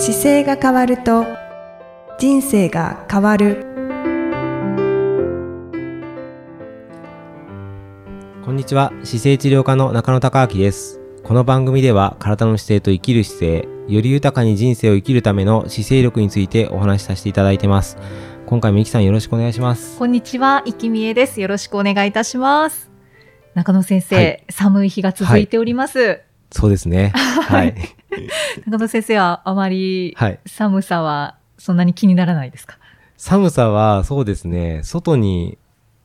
姿勢が変わると人生が変わる。こんにちは。姿勢治療科の中野孝明です。この番組では体の姿勢と生きる姿勢より豊かに人生を生きるための姿勢力についてお話しさせていただいてます。今回もいきさんよろしくお願いします。こんにちは、いきみえです。よろしくお願いいたします。中野先生、はい。寒い日が続いております。そうですね。はい 中野先生はあまりはい。寒さはそんなに気にならないですか？寒さはそうですね。外に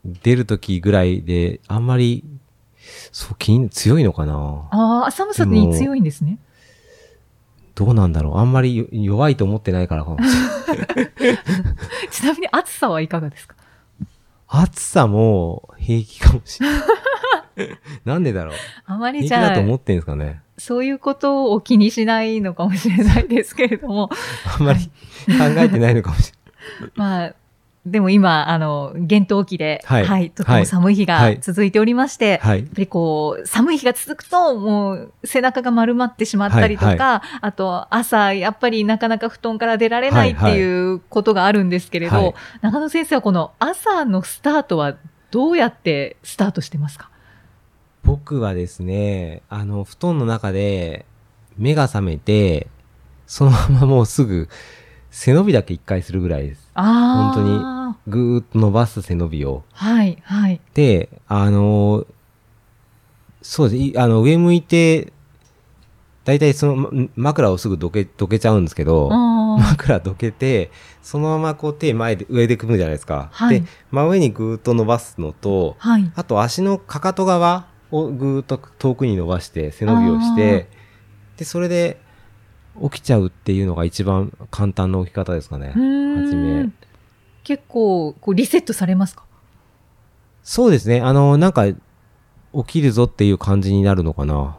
出るときぐらいであんまりそう気に強いのかな。ああ、寒さに強いんですね。どうなんだろう。あんまりよ弱いと思ってないからかも。しれないちなみに暑さはいかがですか？暑さも平気かもしれない なんでだろう？あまりじゃあだと思ってんですかね？そういうことを気にしないのかもしれないですけれども、あんまり考えてないのかもしれない。まあ、でも今、あの、厳冬期で、は、はいいとても寒い日がはい。続いておりまして、はい。やっぱりこう、寒い日が続くと、もう背中が丸まってしまったりとか、はい。あと朝、やっぱりなかなか布団から出られないってはい。いうことがあるんですけれど、はい。中野先生はこの朝のスタートはどうやってスタートしてますか？僕はですね、あの、布団の中で目が覚めて、そのままもうすぐ背伸びだけ一回するぐらいです。ああ。本当にぐーっと伸ばす背伸びを。はい、はい。で、あの、そうです。いあの、上向いて、だいたいそのま枕をすぐどけ、どけちゃうんですけど、枕どけて、そのままこう手前で、上で組むじゃないですか。はいで、真上にぐーっと伸ばすのと、はい。あと足のかかと側をぐーっと遠くに伸ばして背伸びをして、で、それで起きちゃうっていうのが一番簡単な起き方ですかね。うーんはじめ。結構、こう、リセットされますか？そうですね。あの、なんか、起きるぞっていう感じになるのかな。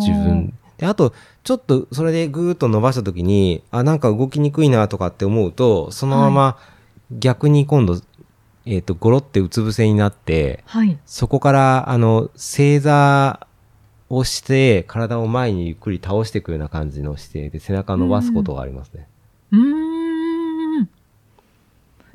自自分。で、あと、ちょっとそれでぐーっと伸ばした時に、あ、なんか動きにくいなとかって思うと、そのまま逆に今度、えっ、と、ゴロってうつ伏せになって、はい。そこから、あの、正座をして、体を前にゆっくり倒していくような感じの姿勢で背中を伸ばすことがありますね。うーん。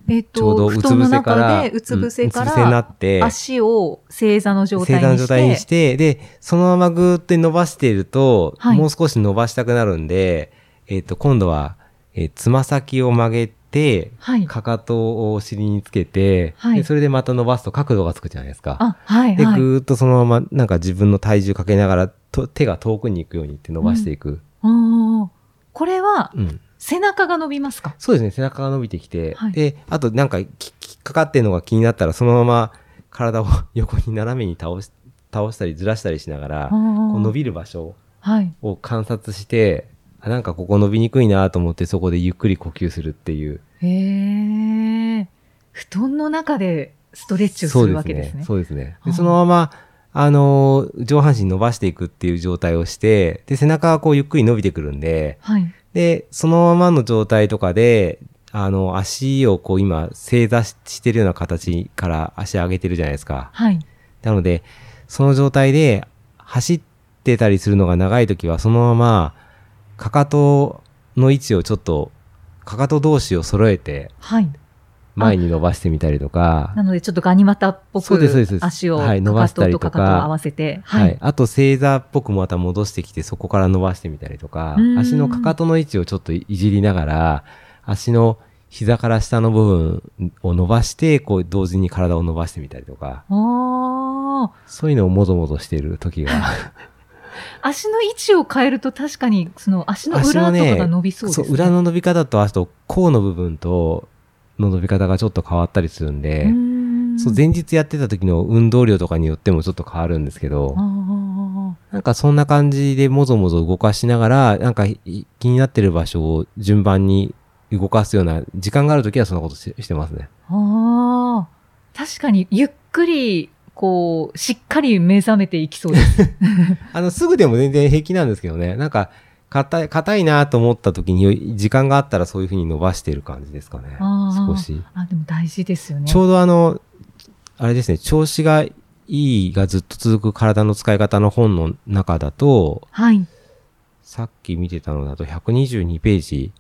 えっと、ちょうどうつ伏せから、うつ伏せかうんうつ伏せになら、って、足を正座の状態にして。正座の状態にして、で、そのままぐーって伸ばしていると、はいもう少し伸ばしたくなるんで、えっ、と、今度は、えーつま先を曲げて、はい。かかとをお尻につけて、はいでそれでまた伸ばすと角度がつくじゃないですか。あ、はい、で、はい。ぐーっとそのまま、なんか自分の体重かけながら、と手が遠くに行くようにって伸ばしていく。あーこれは、うん。背中が伸びますか？そうですね、背中が伸びてきて、はいで、あとなんかききっかかってるのが気になったら、そのまま体を横に斜めに倒し、倒したりずらしたりしながら、こう伸び。びる場所はい。を観察して、あなんかここ伸びにくいなと思ってそこでゆっくり呼吸するっていう。へえ。布団の中でストレッチをするわけですね。そうですね。でそのまま、あのー上半身伸ばしていくっていう状態をして、で、背中がこうゆっくり伸びてくるんで、はい。で、そのままの状態とかで、あの、足をこう今、正座ししてるような形から足上げてるじゃないですか。はい。なので、その状態で走ってたりするのが長い時は、そのまま、かかとの位置をちょっと、かかと同士を揃えてはい。前に伸ばしてみたりとか、なので、ちょっとガニ股っぽそうですそうですく、足を、はい伸ばしたりとかかかととかかとを合わせて、はい。。あと正座っぽくまた戻してきて、そこから伸ばしてみたりとか足のかかとの位置をちょっといじりながら、足の膝から下の部分を伸ばして、こう同時に体を伸ばしてみたりとか。そういうのをもぞもぞしている時が。足の位置を変えると確かに、その足の足裏とかが伸びそうですね。裏の伸び方と、あと甲の部分と、の伸び方がちょっと変わったりするんで、そう前日やってた時の運動量とかによってもちょっと変わるんですけど、なんかそんな感じでもぞもぞ動かしながら、なんかい気になってる場所を順番に動かすような時間があるときはそんなことししてますね。ああ。確かに、ゆっくり、こう、しっかり目覚めていきそうです。あの、すぐでも全然平気なんですけどね。なんか、硬い、硬いなと思った時に、時間があったらそういうふうに伸ばしてる感じですかね。少し。あ、でも大事ですよね。ちょうどあの、あれですね、調子がいいがずっと続く体の使い方の本の中だと、はい。さっき見てたのだと122ページ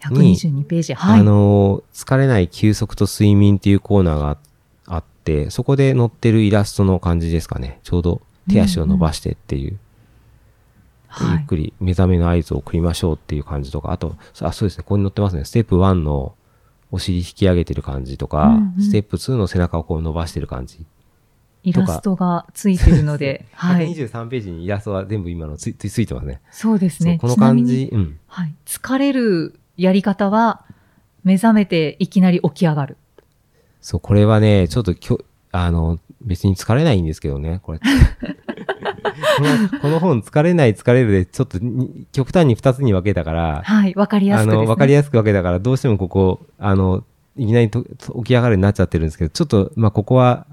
122ページ。はい。あの、疲れない休息と睡眠っていうコーナーがあって、そこで載ってるイラストの感じですかね。ちょうど手足を伸ばしてっていう。ではいゆっくり目覚めの合図を送りましょうっていう感じとか、あと、あ、そうですね、ここに載ってますね。ステップ1のお尻引き上げてる感じとか、うんうんステップ2の背中をこう伸ばしてる感じ。イラストがついてるので、はい。123ページにイラストは全部今のついついついてますね。そうですね。この感じ、うん。はい。疲れるやり方は、目覚めていきなり起き上がる。そう、これはね、ちょっときょ、あの、別に疲れないんですけどね、これ。こ のこの本、疲れない疲れるで、ちょっとに極端に二つに分けたから、はい。わかりやあすくね。の、分かりやすく分けたから、どうしてもここ、あの、いきなりと起き上がるようになっちゃってるんですけど、ちょっと、まあ、ここは、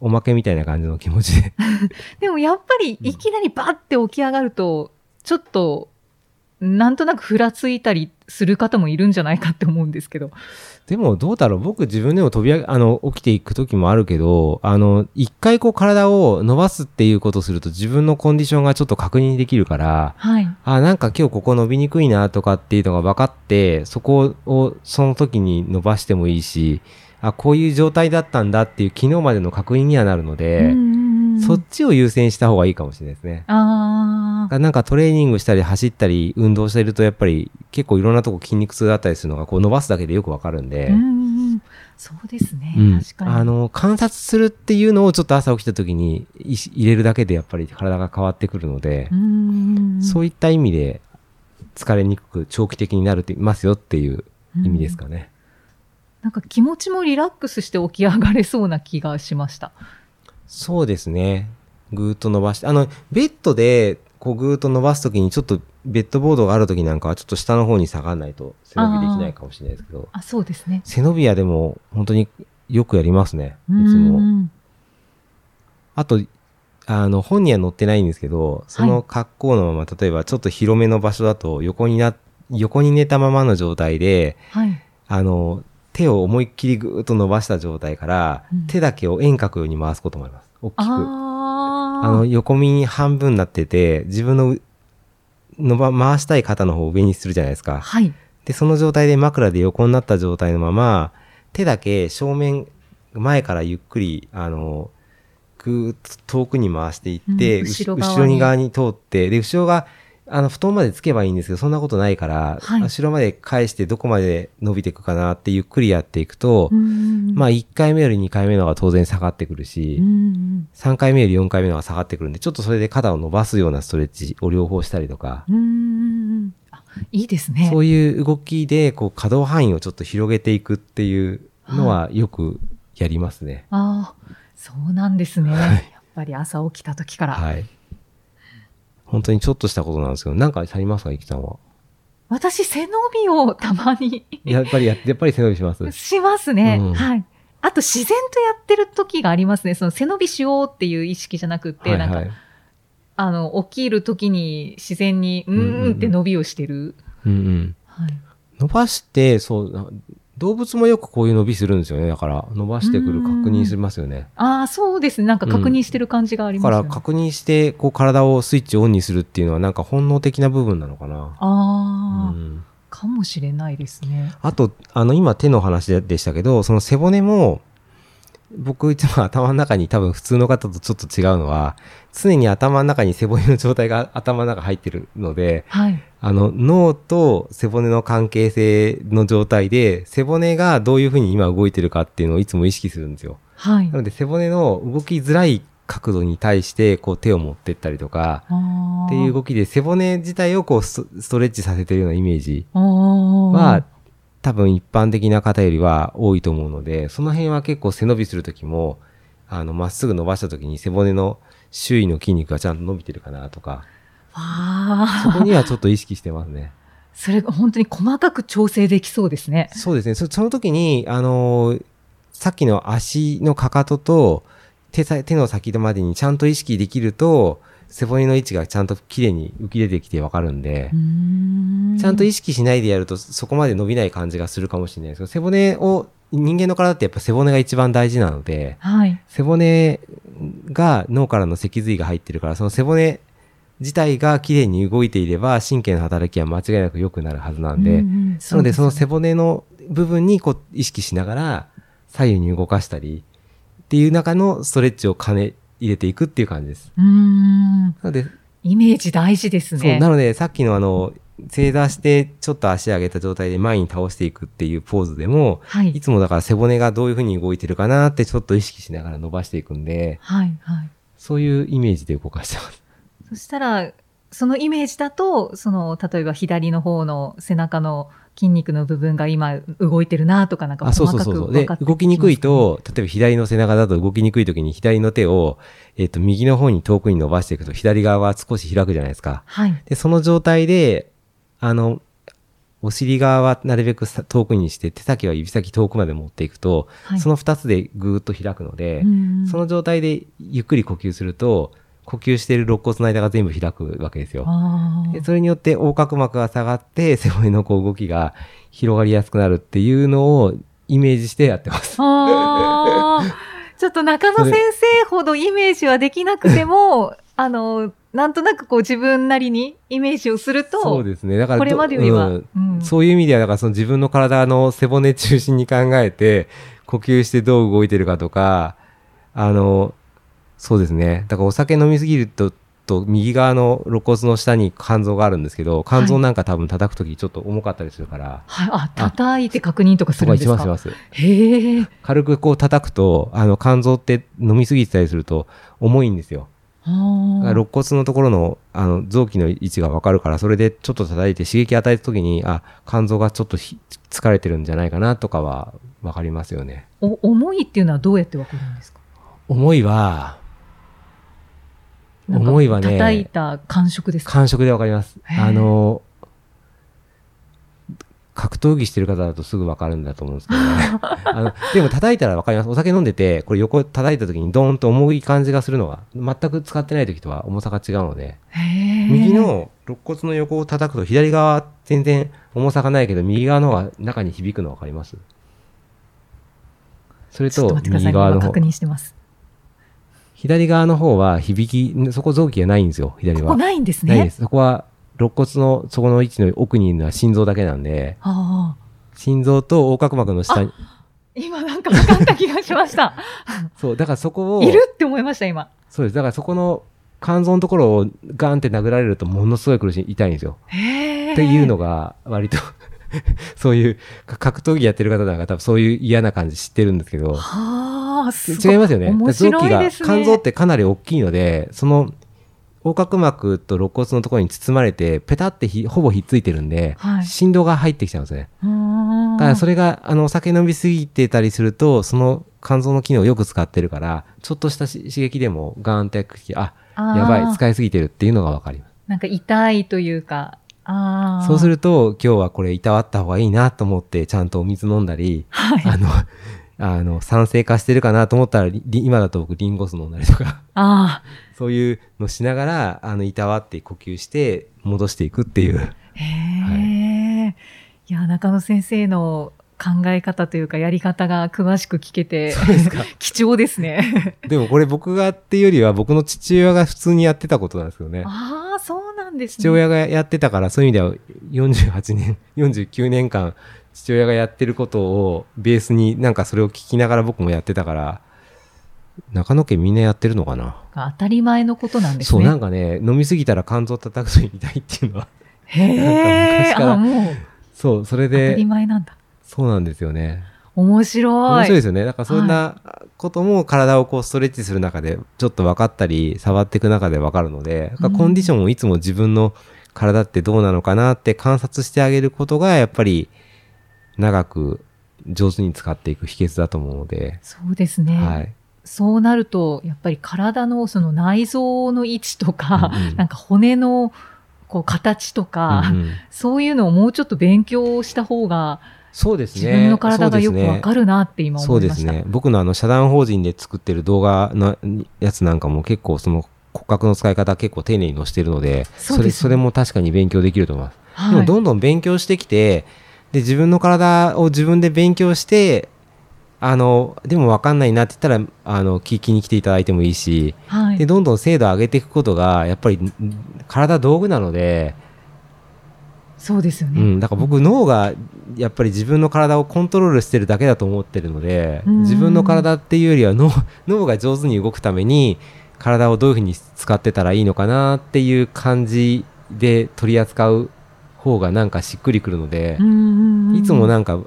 おまけみたいな感じの気持ちで。でもやっぱりいきなりバッて起き上がると、ちょっと、なんとなくふらついたりする方もいるんじゃないかって思うんですけど。でも、どうだろう僕自分でも飛び上げ、あの、起きていく時もあるけど、あの、一回こう体を伸ばすっていうことをすると自分のコンディションがちょっと確認できるから、はい。あ、なんか今日ここ伸びにくいなとかっていうのが分かって、そこをその時に伸ばしてもいいし、あ、こういう状態だったんだっていう昨日までの確認にはなるので、うんそっちを優先した方がいいかもしれないですね。ああ。なんかトレーニングしたり走ったり運動してるとやっぱり結構いろんなとこ筋肉痛だったりするのがこう伸ばすだけでよくわかるんで、そうですね。うん確かに。あの、観察するっていうのをちょっと朝起きた時にい入れるだけでやっぱり体が変わってくるのでう、そういった意味で疲れにくく長期的になるってますよっていう意味ですかね。なんか気持ちもリラックスして起き上がれそうな気がしました。そうですね。ぐーっと伸ばして、あの、ベッドでこうぐーっと伸ばすときにちょっとベッドボードがあるときなんかはちょっと下の方に下がらないと背伸びできないかもしれないですけど、あ、そうですね。背伸びはでも本当によくやりますね。いつうんも。うんあと、あの、本には載ってないんですけど、その格好のまま、例えばちょっと広めの場所だと横にな、横に寝たままの状態で、はい。あの、手を思いっきりぐーっと伸ばした状態から、うん手だけを円角に回すこともあります。大きく。あの、横身に半分になってて、自分のう伸ば、回したい肩の方を上にするじゃないですか。はい。で、その状態で枕で横になった状態のまま、手だけ正面、前からゆっくり、あの、ぐーっと遠くに回していって、うん後ろ側に後ろに側に通って、で、後ろが、あの、布団までつけばいいんですけど、そんなことないから、はい後ろまで返してどこまで伸びていくかなってゆっくりやっていくと、うんまあ、1回目より2回目の方が当然下がってくるし、うんうん3回目より4回目の方が下がってくるんで、ちょっとそれで肩を伸ばすようなストレッチを両方したりとか、いいですね。そういう動きで、こう、可動範囲をちょっと広げていくっていうのはよくやりますね。ああ、そうなんですね。はいやっぱり朝起きた時から。はい。本当にちょっとしたことなんですけど、なんかありますか、いきさんは？私、背伸びをたまにやっぱりや、やっぱり背伸びします？しますね。うんはい。あと、自然とやってる時がありますね。その背伸びしようっていう意識じゃなくって、なんか、はいはい。あの、起きる時に自然に、ううんうんうんーんって伸びをしてる。うんうん。はい。伸ばして、そう、動物もよくこういう伸びするんですよね。だから、伸ばしてくる確認しますよね。ああ、そうですね。なんか確認してる感じがありだますよね。から確認して、こう体をスイッチオンにするっていうのはなんか本能的な部分なのかな。ああ、うんかもしれないですね。あと、あの、今手の話でしたけど、その背骨も、僕いつも頭の中に多分普通の方とちょっと違うのは、常に頭の中に背骨の状態が頭の中入ってるので、はい。あの、脳と背骨の関係性の状態で、背骨がどういうふうに今動いてるかっていうのをいつも意識するんですよ。はいな。ので背骨の動きづらい角度に対して、こう手を持ってったりとか、あっていう動きで背骨自体をこうストレッチさせてるようなイメージは、多分一般的な方よりは多いと思うので、その辺は結構背伸びするときも、あの、まっすぐ伸ばしたときに背骨の周囲の筋肉がちゃんと伸びてるかなとか、ああ、そこにはちょっと意識してますね。それが本当に細かく調整できそうですね。そうですね。そその時に、あのーさっきの足のかかとと手さ手の先までにちゃんと意識できると、背骨の位置がちゃんと綺麗に浮き出てきてわかるんで、ちゃんと意識しないでやるとそこまで伸びない感じがするかもしれないですけど、背骨を、人間の体ってやっぱ背骨が一番大事なので、はい。背骨が脳からの脊髄が入ってるから、その背骨自体が綺麗に動いていれば神経の働きは間違いなく良くなるはずなんで、うんうんなのでその背う骨の部分にこう意識しながら左右に動かしたりっていう中のストレッチを兼ね入れていくっていう感じです。うーんなので、イメージ大事ですそう、ね。なのでさっきのあの、正座してちょっと足上げた状態で前に倒していくっていうポーズでも、はいい。つもだから背骨がどういう風に動いてるかなってちょっと意識しながら伸ばしていくんで、はい。はい。そういうイメージで動かしてます。そしたら、そのイメージだと、その、例えば左の方の背中の筋肉の部分が今動いてるなとか、なんかあ、そう細そうそうそう。動きにくいと、例えば左の背中だと動きにくい時に左の手を、えっ、と、右の方に遠くに伸ばしていくと左側は少し開くじゃないですか。ね。はい。で、その状態で、あの、お尻側はなるべくさ遠くにして、手先は指先遠くまで持っていくと、はい。その二つでぐーっと開くので、うんその状態でゆっくり呼吸すると、呼吸している肋骨の間が全部開くわけですよ。でそれによって横隔膜が下がって背骨のこう動きが広がりやすくなるっていうのをイメージしてやってます。ちょっと中野先生ほどイメージはできなくても、あの、なんとなくこう自分なりにイメージをすると、そうですね。だからど、これまでよりは、うんうんそういう意味では、だからその自分の体の背骨中心に考えて、呼吸してどう動いてるかとか、あの、そうですね。だからお酒飲みすぎると、と右側の肋骨の下に肝臓があるんですけど、肝臓なんか多分叩くときちょっと重かったりするから、はい、あ、叩いて確認とかするんですか？しますします。へえ。軽くこう叩くと、あの肝臓って飲みすぎてたりすると重いんですよ。肋骨のところのあの臓器の位置がわかるから、それでちょっと叩いて刺激与えたときに、あ、肝臓がちょっとひ疲れてるんじゃないかなとかはわかりますよね。お重いっていうのはどうやってわかるんですか？思いは、なんか重いはね叩いた感触ですか？感触でわかります。あの、格闘技してる方だとすぐわかるんだと思うんですけどね。あのでも叩いたらわかります。お酒飲んでて、これ横叩いた時にドーンと重い感じがするのは、全く使ってない時とは重さが違うので。右の肋骨の横を叩くと左側は全然重さがないけど、右側の方が中に響くのわかります？それと。右側の方今確。認してます。左側の方は響き、そこ臓器がないんですよ、左は。ここないんですね？ないです。そこは肋骨のそこの位置の奥にいるのは心臓だけなんで、ああ。心臓と横隔膜の下に、今なんか分かった気がしました。そう、だからそこを、いるって思いました、今。そうです。だからそこの肝臓のところをガンって殴られるとものすごい苦しい、痛いんですよ。っていうのが割と そういうか格闘技やってる方なんか多分そういう嫌な感じ知ってるんですけど。違いますよね面白い臓器ですね。が肝臓ってかなり大きいのでその横隔膜と肋骨のところに包まれてペタってひほぼひっついてるんで、はい振動が入ってきちゃうんですねだからそれがあのお酒飲みすぎてたりするとその肝臓の機能をよく使ってるからちょっとしたし刺激でもガーンってきてあやばい使いすぎてるっていうのがわかりますなんか痛いというか。そうすると、今日はこれいたわった方がいいなと思って、ちゃんとお水飲んだり、はい。あの、あの、酸性化してるかなと思ったら、り今だと僕リンゴ酢飲んだりとか、あそういうのしながら、あの、いたわって呼吸して、戻していくっていう。あ。へえ。いや、中野先生の考え方というか、やり方が詳しく聞けて、貴重ですね。でもこれ僕がっていうよりは、僕の父親が普通にやってたことなんですけどね。ああ、そうなんですね。父親がやってたから、そういう意味では48年、49年間、父親がやってることをベースになんかそれを聞きながら僕もやってたから、中野家みんなやってるのかな？当たり前のことなんですそう、ね。なんかね、飲みすぎたら肝臓叩くと痛いっていうのは、へえ。昔からあ、もう、そう、それ当たりで、前なんだ。そうなんですよね。面白い。面白いですよね。だからそんなことも体をこうストレッチする中でちょっと分かったり、触っていく中で分かるので、コンディションをいつも自分の体ってどうなのかなって観察してあげることが、やっぱり長く上手に使っていく秘訣だと思うので、そうですね。はい。そうなると、やっぱり体のその内臓の位置とか、うんうんなんか骨のこう形とか、うんうんそういうのをもうちょっと勉強した方が、そうですね。自分の体がよくわかるなって今そう思いました。ですね。僕のあの、社団法人で作ってる動画のやつなんかも結構その骨格の使い方結構丁寧に載せてるので、それ、そうですねそれも確かに勉強できると思います。はいでもどんどん勉強してきて、で、自分の体を自分で勉強して、あのでも分かんないなって言ったらあの聞きに来ていただいてもいいしはいでどんどん精度を上げていくことがやっぱりん体道具なので、そうですよね。うん、だから僕脳がやっぱり自分の体をコントロールしてるだけだと思ってるのでうん。自分の体っていうよりは脳 脳が上手に動くために体をどういうふうに使ってたらいいのかなっていう感じで取り扱う方がなんかしっくりくるのでいつもなんか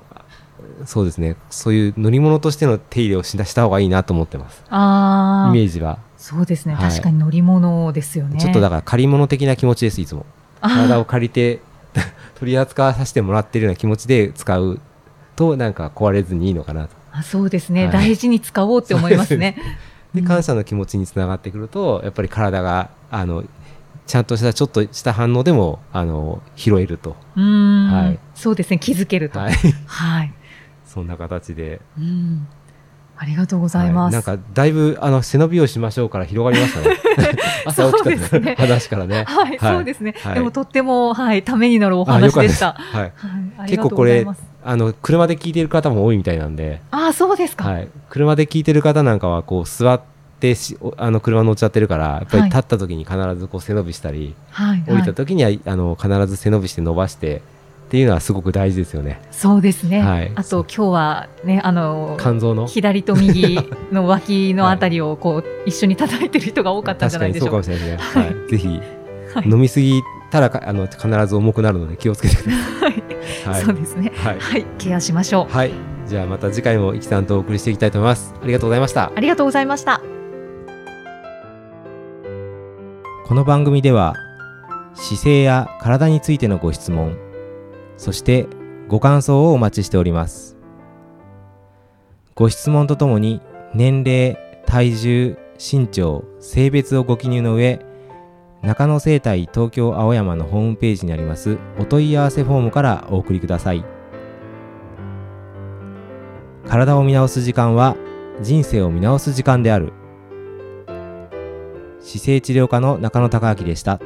そうですね。そういう乗り物としての手入れをしした方がいいなと思ってます。ああイメージは、そうですね、はい。確かに乗り物ですよね。ちょっとだから借り物的な気持ちですいつも。体を借りて 取り扱わさせてもらってるような気持ちで使うとなんか壊れずにいいのかなと。あそうですね、はい。大事に使おうって思いますね。でうん。感謝の気持ちにつながってくるとやっぱり体があのちゃんとしたちょっとした反応でもあの拾えると、うーん、はい。そうですね、気づけると。ははい。い、そんな形で。うん。ありがとうございます。はい。なんかだいぶあの背伸びをしましょうから広がりましたね。朝起きた、そうですね。話からね。はい、そうですね、はい。でもとっても、はい、ためになるお話でした。はい、はい、結構これ。あの車で聞いてる方も多いみたいなんで、ああ、そうですか。はい、車で聞いてる方なんかはこう座ってしおあの車乗っちゃってるからやっぱりはい。立った時に必ずこう背伸びしたり、はい、降りはい。た時にはあの必ず背伸びして伸ばしてっていうのはすごく大事ですよねそうですね。はいあと、今日はね、あの。肝臓の？左と右の脇のあたりをこう一緒に叩いてる人が多かったんじゃないでしょうか。確かにそうかもしれないですね、はいぜひはい飲みすぎたらかあの必ず重くなるので気をつけてくだはいさい。はい、そうですね。はい、はい、ケアしましょう。はい、じゃあまた次回もいきさんとお送りしていきたいと思います。ありがとうございました。ありがとうございました。この番組では姿勢や体についてのご質問そしてご感想をお待ちしております。ご質問とともに年齢体重身長性別をご記入の上中野生態東京青山のホームページにありますお問い合わせフォームからお送りください。体を見直す時間は人生を見直す時間である。姿勢治療科の中野孝明でした。